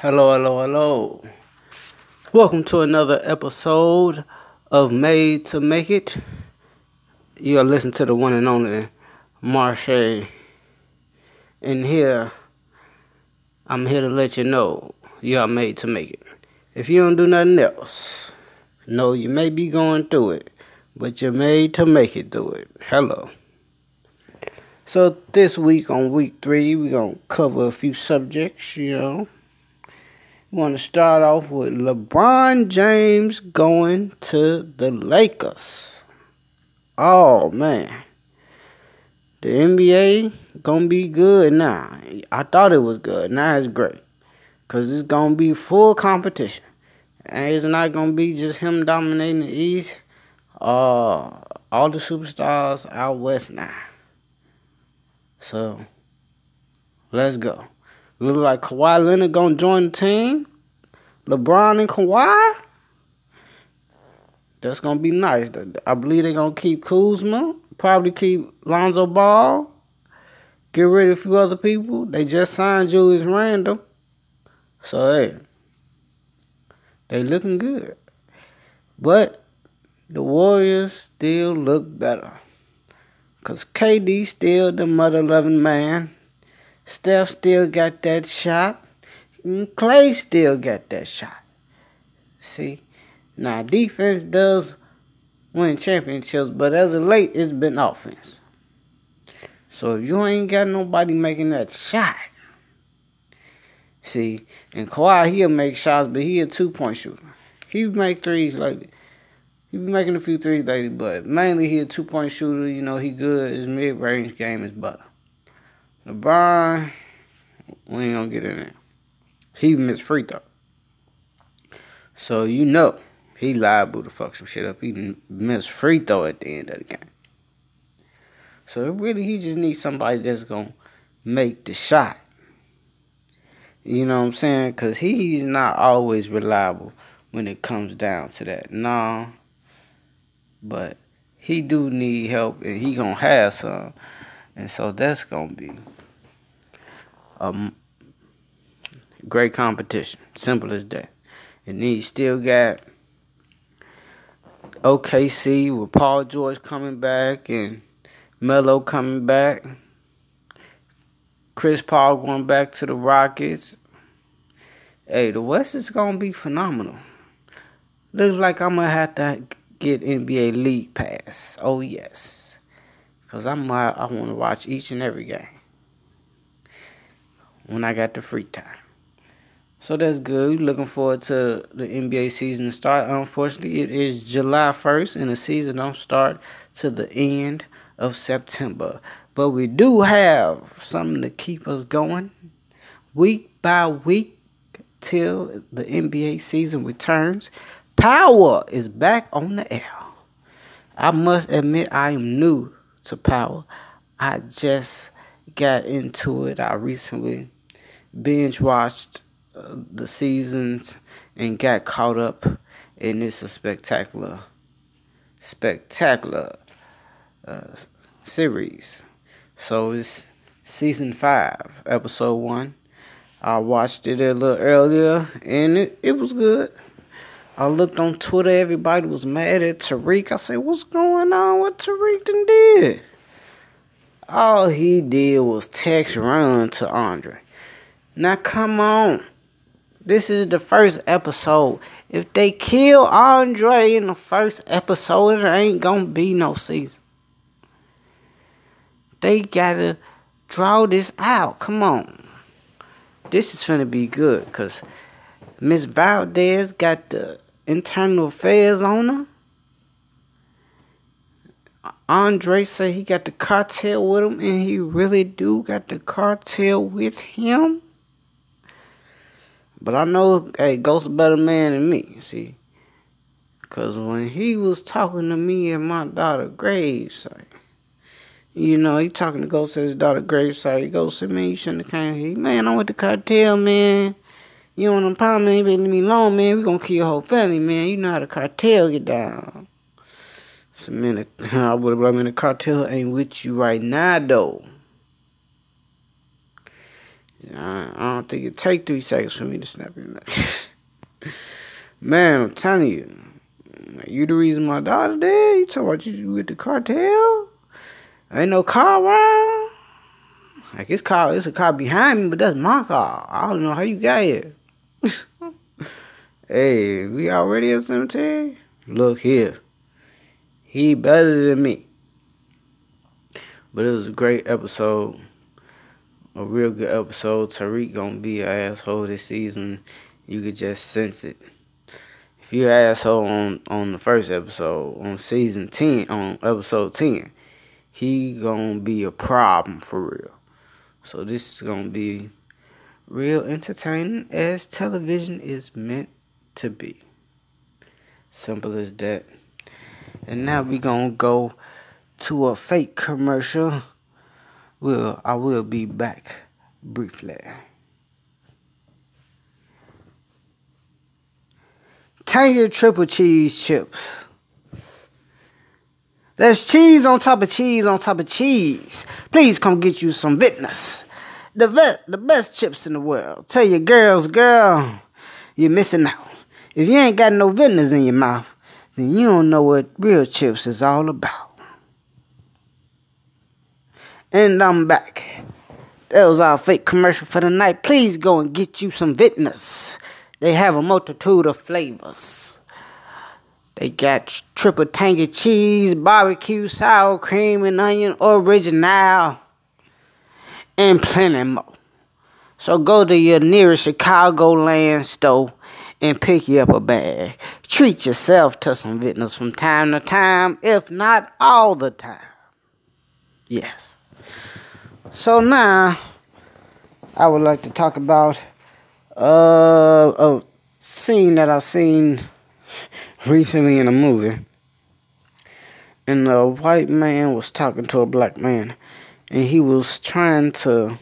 Hello, hello, hello. Welcome to another episode of Made to Make It. You are listening to the one and only Marche. And here, I'm here to let you know you are made to make it. If you don't do nothing else, no, you may be going through it, but you're made to make it through it. Hello. So this week on week three, we're gonna cover a few subjects, you know. Want to start off with LeBron James going to the Lakers. Oh man. The NBA gonna be good now. I thought it was good. Now it's great. Cause it's gonna be full competition. And it's not gonna be just him dominating the East. Uh all the superstars out west now. So let's go. Look like Kawhi Leonard gonna join the team. LeBron and Kawhi. That's gonna be nice. I believe they're gonna keep Kuzma. Probably keep Lonzo Ball. Get rid of a few other people. They just signed Julius Randle. So hey. They looking good. But the Warriors still look better. Cause KD still the mother loving man. Steph still got that shot. And Clay still got that shot. See? Now defense does win championships, but as of late it's been offense. So if you ain't got nobody making that shot, see, and Kawhi he'll make shots, but he a two point shooter. He make threes lately. He be making a few threes lately, but mainly he a two point shooter. You know, he good. His mid range game is better. LeBron, we ain't gonna get in there. He missed free throw. So you know he liable to fuck some shit up. He missed free throw at the end of the game. So really he just needs somebody that's gonna make the shot. You know what I'm saying? Cause he's not always reliable when it comes down to that. Nah. But he do need help and he gonna have some. And so that's gonna be a great competition. Simple as that. And then you still got OKC with Paul George coming back and Melo coming back. Chris Paul going back to the Rockets. Hey, the West is gonna be phenomenal. Looks like I'm gonna have to get NBA League Pass. Oh yes, cause I'm I want to watch each and every game when I got the free time. So that's good. Looking forward to the NBA season to start. Unfortunately, it is July 1st and the season don't start to the end of September. But we do have something to keep us going week by week till the NBA season returns. Power is back on the air. I must admit, I am new to Power. I just got into it. I recently binge watched uh, the seasons and got caught up in this spectacular, spectacular uh, series. So it's season five, episode one. I watched it a little earlier and it, it was good. I looked on Twitter, everybody was mad at Tariq. I said, What's going on? What Tariq done did? All he did was text run to Andre. Now come on. This is the first episode. If they kill Andre in the first episode, there ain't gonna be no season. They gotta draw this out. Come on. This is gonna be good because Miss Valdes got the internal affairs on her. Andre said he got the cartel with him, and he really do got the cartel with him. But I know, hey, Ghost a better man than me, see. Cause when he was talking to me at my daughter gravesite, you know, he talking to Ghost his daughter gravesite. He goes, man, you shouldn't have came here. Man, I'm with the cartel, man. You want them problem, man, you better leave me alone, man. We gonna kill your whole family, man. You know how the cartel get down. So, man, I would have blamed the cartel ain't with you right now, though. I, I don't think it take three seconds for me to snap your neck. Man, I'm telling you, you the reason my daughter dead. You talking about you with the cartel? Ain't no car around. Like it's car, it's a car behind me, but that's my car. I don't know how you got here. hey, we already at cemetery. Look here, he better than me. But it was a great episode, a real good episode. Tariq gonna be an asshole this season. You could just sense it. If you asshole on on the first episode on season ten on episode ten, he gonna be a problem for real. So this is gonna be real entertaining as television is meant to be. Simple as that. And now we gonna go to a fake commercial. Will I will be back briefly. Tangy triple cheese chips. There's cheese on top of cheese on top of cheese. Please come get you some Vitness. The vet, the best chips in the world. Tell your girls, girl, you're missing out. If you ain't got no Vitness in your mouth, then you don't know what real chips is all about. And I'm back. That was our fake commercial for the night. Please go and get you some Vitness. They have a multitude of flavors. They got triple tangy cheese, barbecue, sour cream, and onion original, and plenty more. So go to your nearest Chicagoland store and pick you up a bag. Treat yourself to some Vitness from time to time, if not all the time. Yes. So now, I would like to talk about uh, a scene that I've seen recently in a movie, and a white man was talking to a black man, and he was trying to,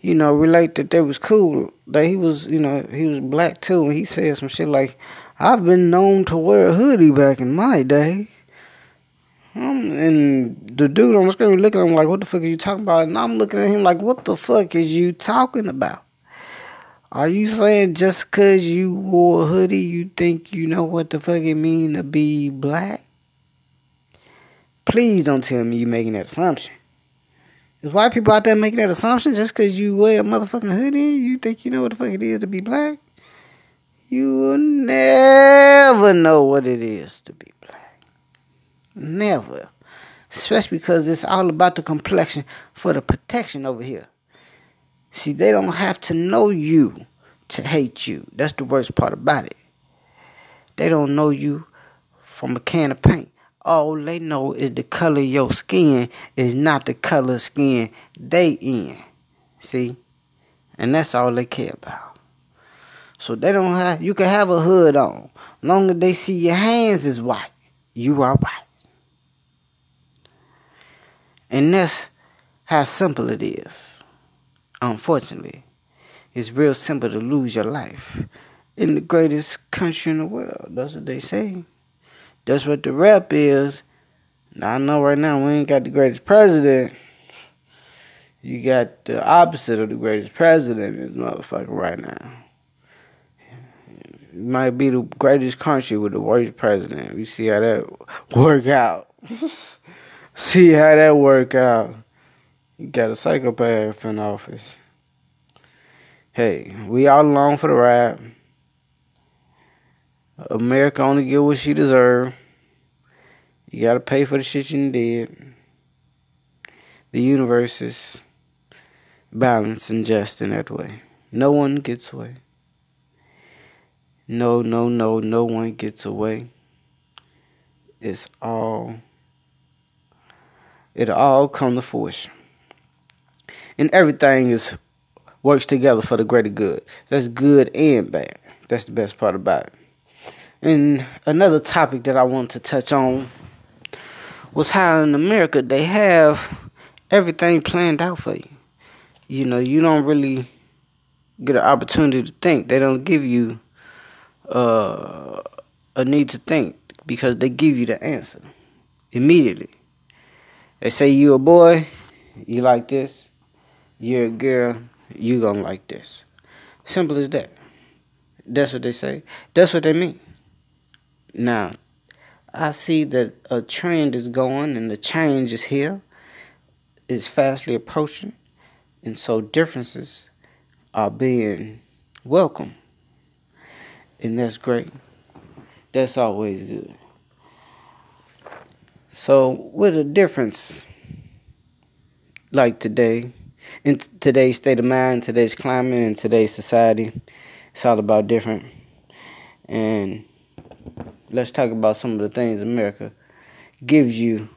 you know, relate that they was cool. That he was, you know, he was black too, and he said some shit like, "I've been known to wear a hoodie back in my day." Um, and the dude on the screen looking at him like, "What the fuck are you talking about?" And I'm looking at him like, "What the fuck is you talking about?" Are you saying just cause you wore a hoodie, you think you know what the fuck it mean to be black? Please don't tell me you making that assumption. Is white people out there making that assumption just cause you wear a motherfucking hoodie, you think you know what the fuck it is to be black? You will never know what it is to be. Never. Especially because it's all about the complexion for the protection over here. See, they don't have to know you to hate you. That's the worst part about it. They don't know you from a can of paint. All they know is the color of your skin is not the color skin they in. See? And that's all they care about. So they don't have you can have a hood on. Long as they see your hands is white, you are white. And that's how simple it is unfortunately, it's real simple to lose your life in the greatest country in the world. That's what they say. That's what the rep is. Now I know right now we ain't got the greatest president. You got the opposite of the greatest president in this motherfucker right now. It might be the greatest country with the worst president. We see how that work out. see how that work out. You got a psychopath in office. Hey, we all along for the ride. America only get what she deserve. You gotta pay for the shit you did. The universe is balanced and just in that way. No one gets away. No, no, no, no one gets away. It's all, it all come to fruition and everything is works together for the greater good. That's good and bad. That's the best part about it. And another topic that I want to touch on was how in America they have everything planned out for you. You know, you don't really get an opportunity to think. They don't give you uh, a need to think because they give you the answer immediately. They say you a boy, you like this, you're a girl, you gonna like this. Simple as that. That's what they say. That's what they mean. Now, I see that a trend is going and the change is here. It's fastly approaching. And so differences are being welcome. And that's great. That's always good. So, with a difference like today, in today's state of mind, today's climate, and today's society, it's all about different. And let's talk about some of the things America gives you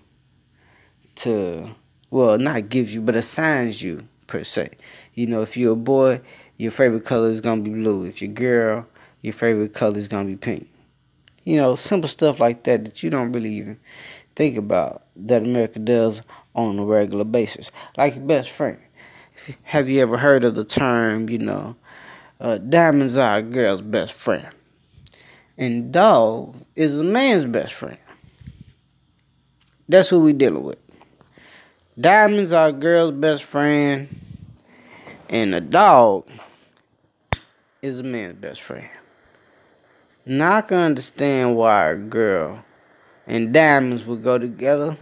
to, well, not gives you, but assigns you per se. You know, if you're a boy, your favorite color is gonna be blue. If you're a girl, your favorite color is gonna be pink. You know, simple stuff like that that you don't really even think about that America does on a regular basis. Like your best friend. If, have you ever heard of the term, you know, uh, diamonds are a girl's best friend? And dog is a man's best friend. That's who we dealing with. Diamonds are a girl's best friend, and a dog is a man's best friend. Now I can understand why a girl and diamonds would go together.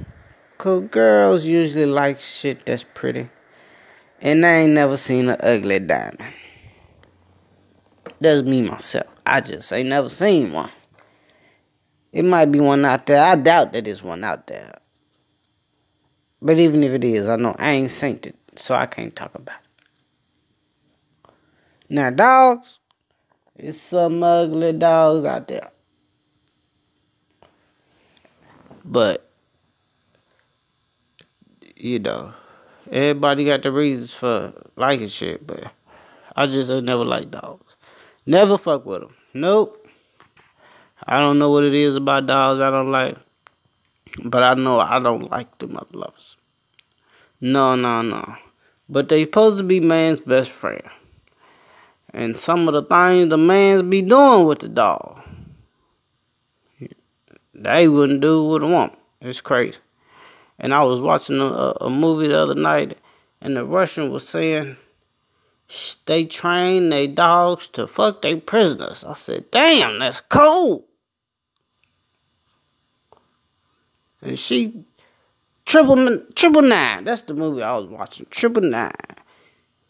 Cause girls usually like shit that's pretty. And I ain't never seen an ugly diamond. That's me myself. I just ain't never seen one. It might be one out there. I doubt that there's one out there. But even if it is, I know I ain't seen it, so I can't talk about it. Now, dogs, it's some ugly dogs out there. But you know, everybody got the reasons for liking shit, but I just never like dogs. Never fuck with them. Nope. I don't know what it is about dogs I don't like, but I know I don't like them other lovers. No, no, no. But they supposed to be man's best friend. And some of the things the man's be doing with the dog they wouldn't do with a woman. It's crazy. And I was watching a, a movie the other night, and the Russian was saying they train their dogs to fuck their prisoners. I said, damn, that's cold. And she triple triple nine. That's the movie I was watching. Triple nine.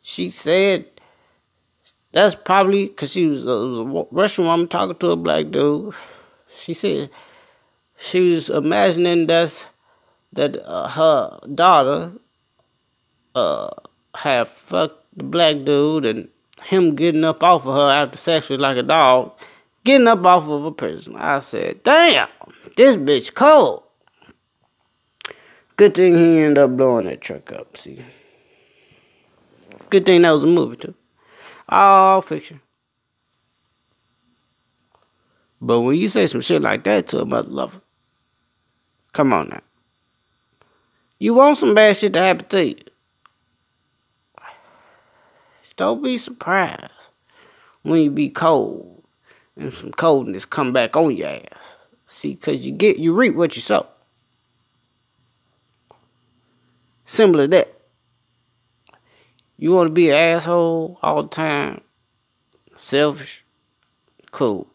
She said that's probably because she was a, was a Russian woman talking to a black dude. She said she was imagining that that uh, her daughter uh had fucked the black dude and him getting up off of her after sex was like a dog, getting up off of a prison. I said, damn, this bitch cold. Good thing he ended up blowing that truck up, see. Good thing that was a movie too. All fiction. But when you say some shit like that to a mother lover, Come on now. You want some bad shit to happen to you. Don't be surprised when you be cold and some coldness come back on your ass. See, cause you get you reap what you sow. Simple as that. You want to be an asshole all the time, selfish, cool.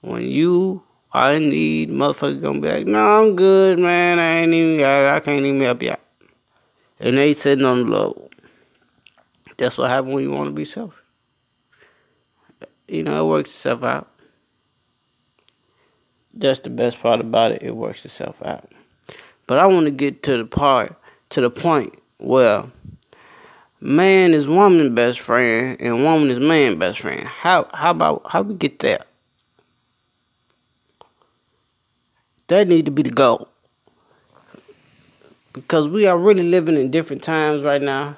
When you I need motherfucker gonna be like, no, I'm good, man. I ain't even got it. I can't even help you. And they sitting on the low. That's what happens when you want to be selfish. You know, it works itself out. That's the best part about it. It works itself out. But I want to get to the part, to the point where man is woman best friend and woman is man best friend. How how about how we get there? That need to be the goal. Because we are really living in different times right now.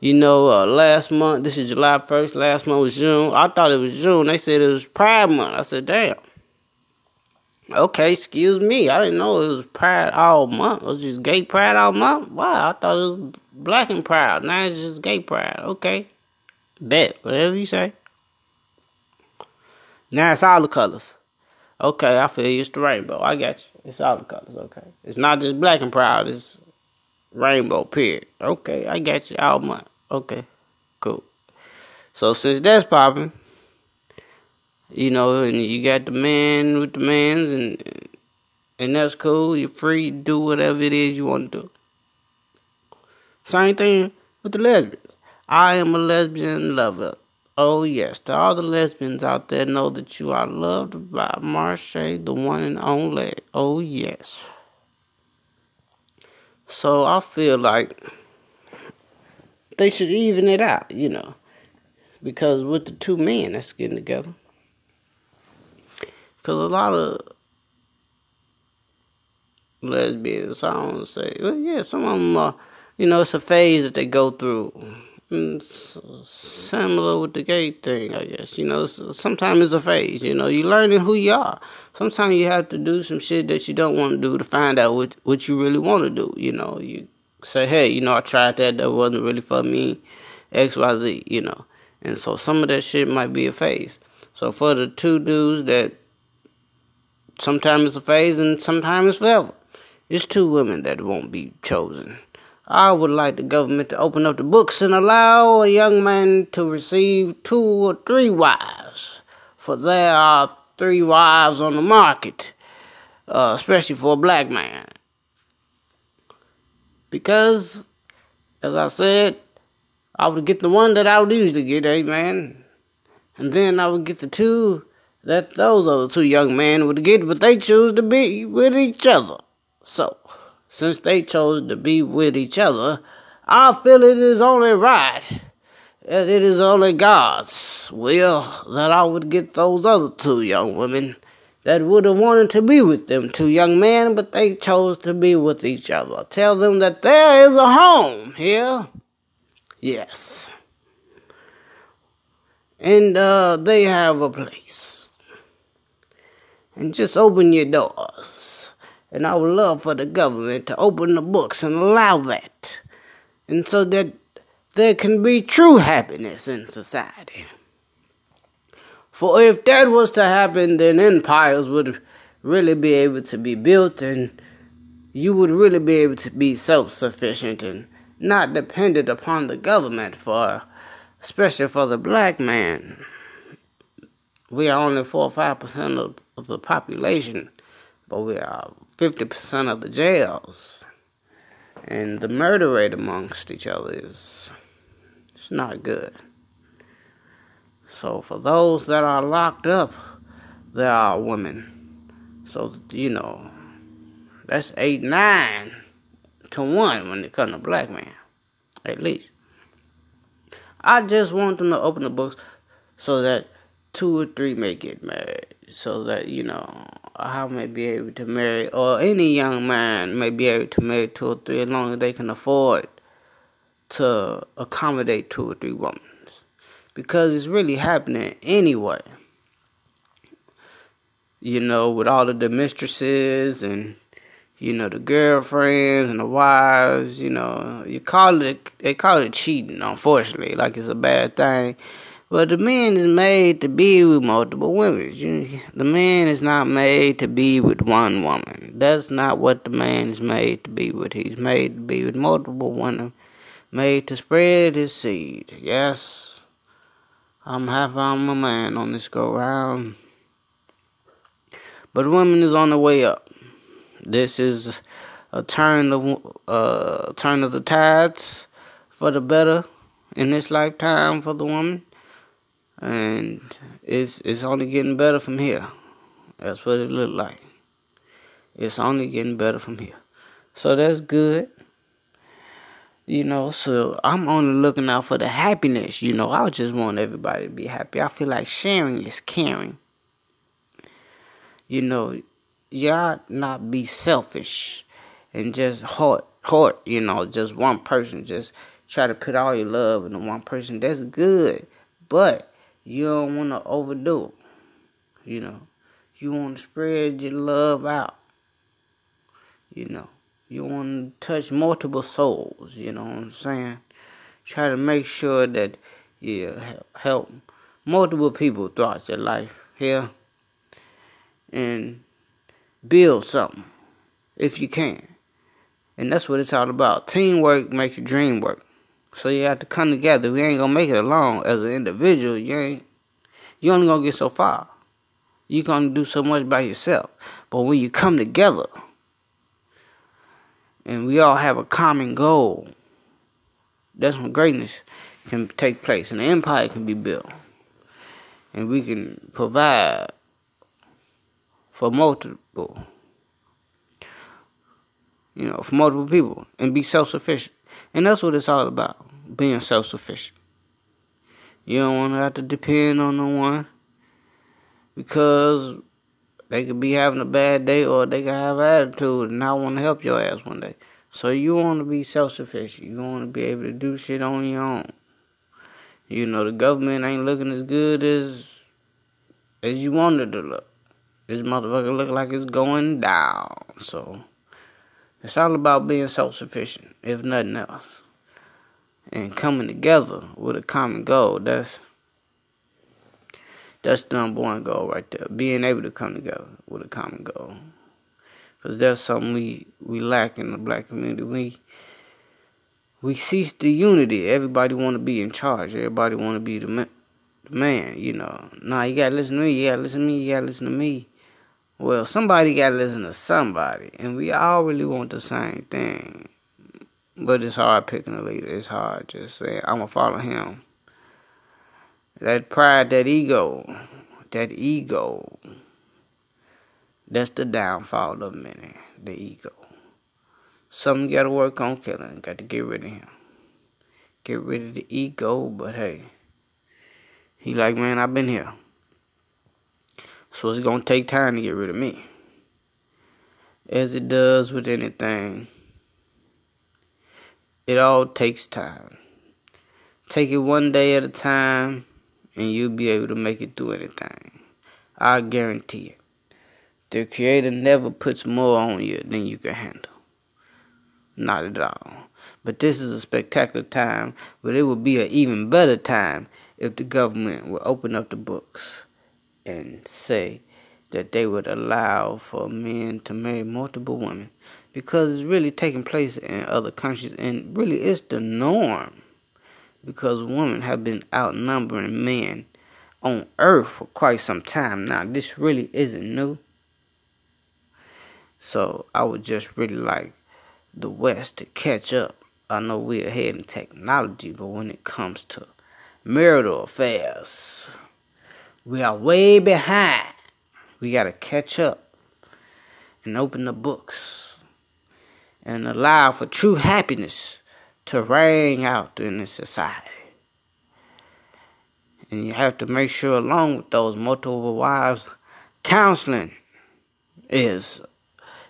You know, uh, last month, this is July 1st, last month was June. I thought it was June. They said it was Pride Month. I said, damn. Okay, excuse me. I didn't know it was Pride all month. It was just gay Pride all month. Wow, I thought it was black and proud. Now it's just gay pride. Okay. Bet, whatever you say. Now it's all the colors. Okay, I feel you. It's the rainbow. I got you. It's all the colors. Okay. It's not just black and proud. It's rainbow period. Okay, I got you all month. Okay, cool. So since that's popping, you know, and you got the man with the mans, and and that's cool. You're free to do whatever it is you want to do. Same thing with the lesbians. I am a lesbian lover. Oh yes, to all the lesbians out there, know that you are loved by Marche, the one and only. Oh yes. So I feel like they should even it out, you know, because with the two men that's getting together, because a lot of lesbians, I don't say, well, yeah, some of them are, you know, it's a phase that they go through Mm, similar with the gay thing, I guess. You know, sometimes it's a phase. You know, you learning who you are. Sometimes you have to do some shit that you don't want to do to find out what what you really want to do. You know, you say, hey, you know, I tried that. That wasn't really for me. X, Y, Z. You know, and so some of that shit might be a phase. So for the two dudes that sometimes it's a phase and sometimes it's forever, it's two women that won't be chosen. I would like the government to open up the books and allow a young man to receive two or three wives, for there are three wives on the market, uh, especially for a black man. Because, as I said, I would get the one that I would usually get, amen. And then I would get the two that those other two young men would get, but they choose to be with each other. So, since they chose to be with each other, I feel it is only right, as it is only God's will that I would get those other two young women that would have wanted to be with them two young men, but they chose to be with each other. Tell them that there is a home here. Yes. And uh, they have a place. And just open your doors and I would love for the government to open the books and allow that. And so that there can be true happiness in society. For if that was to happen, then empires would really be able to be built and you would really be able to be self sufficient and not dependent upon the government for, especially for the black man. We are only 4 or 5% of, of the population, but we are 50% of the jails. And the murder rate amongst each other is it's not good. So for those that are locked up, there are women. So you know, that's eight nine to one when it comes to black man, at least. I just want them to open the books so that two or three may get married, so that you know I may be able to marry, or any young man may be able to marry two or three as long as they can afford to accommodate two or three women. Because it's really happening anyway. You know, with all of the mistresses and, you know, the girlfriends and the wives, you know, you call it, they call it cheating, unfortunately, like it's a bad thing but the man is made to be with multiple women. The man is not made to be with one woman. That's not what the man is made to be with. He's made to be with multiple women, made to spread his seed. Yes, I'm happy I'm a man on this go round. But women is on the way up. This is a turn of uh, turn of the tides for the better in this lifetime for the woman and it's it's only getting better from here. That's what it looked like. It's only getting better from here. So that's good. You know, so I'm only looking out for the happiness. You know, I just want everybody to be happy. I feel like sharing is caring. You know, y'all not be selfish and just hurt, hurt, you know, just one person. Just try to put all your love into one person. That's good. But you don't want to overdo it. You know, you want to spread your love out. You know, you want to touch multiple souls. You know what I'm saying? Try to make sure that you help multiple people throughout your life here and build something if you can. And that's what it's all about. Teamwork makes your dream work. So you have to come together. We ain't gonna make it alone as an individual. You ain't you only gonna get so far. You gonna do so much by yourself. But when you come together and we all have a common goal, that's when greatness can take place and the empire can be built. And we can provide for multiple you know, for multiple people and be self sufficient. And that's what it's all about being self sufficient. You don't want to have to depend on no one because they could be having a bad day or they could have attitude and not want to help your ass one day. So you want to be self sufficient. You want to be able to do shit on your own. You know the government ain't looking as good as as you wanted to look. This motherfucker look like it's going down. So it's all about being self sufficient, if nothing else. And coming together with a common goal. That's that's the number one goal right there. Being able to come together with a common goal. Because that's something we, we lack in the black community. We we cease the unity. Everybody want to be in charge. Everybody want to be the man, the man, you know. Nah, you got to listen to me. You got to listen to me. You got to listen to me. Well, somebody got to listen to somebody, and we all really want the same thing. But it's hard picking a leader. It's hard just saying, I'm going to follow him. That pride, that ego, that ego, that's the downfall of many, the ego. Some got to work on killing, got to get rid of him. Get rid of the ego, but hey, he like, man, I've been here. So it's going to take time to get rid of me. As it does with anything, it all takes time. Take it one day at a time, and you'll be able to make it through anything. I guarantee it. The Creator never puts more on you than you can handle. Not at all. But this is a spectacular time, but it would be an even better time if the government would open up the books and say that they would allow for men to marry multiple women because it's really taking place in other countries and really it's the norm because women have been outnumbering men on earth for quite some time. Now this really isn't new. So i would just really like the west to catch up. I know we're ahead in technology but when it comes to marital affairs we are way behind. We got to catch up and open the books and allow for true happiness to ring out in this society. And you have to make sure, along with those multiple wives, counseling is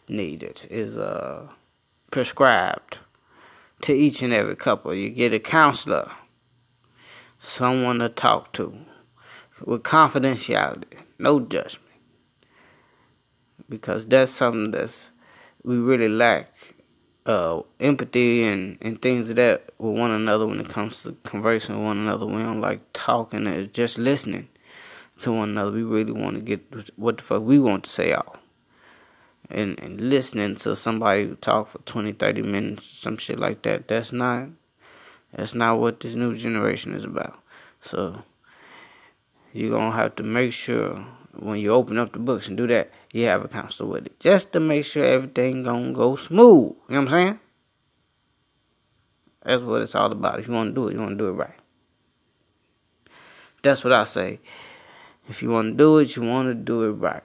needed, is uh, prescribed to each and every couple. You get a counselor, someone to talk to with confidentiality, no judgment. Because that's something that's we really lack uh, empathy and, and things of that with one another when it comes to conversing with one another. We don't like talking and just listening to one another. We really want to get what the fuck we want to say out. And, and listening to somebody talk for 20, 30 minutes, some shit like that, that's not that's not what this new generation is about. So you're gonna have to make sure when you open up the books and do that, you have a counselor with it. Just to make sure everything gonna go smooth. You know what I'm saying? That's what it's all about. If you wanna do it, you wanna do it right. That's what I say. If you wanna do it, you wanna do it right.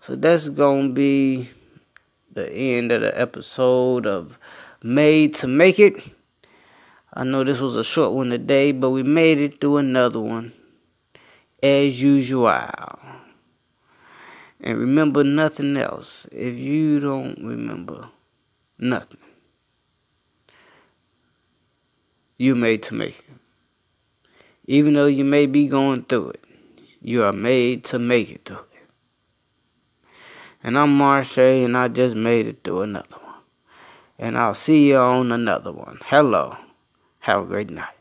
So that's gonna be the end of the episode of Made to Make It. I know this was a short one today, but we made it through another one as usual. And remember nothing else if you don't remember nothing. You're made to make it. Even though you may be going through it, you are made to make it through it. And I'm Marsha, and I just made it through another one. And I'll see you on another one. Hello. Have a great night.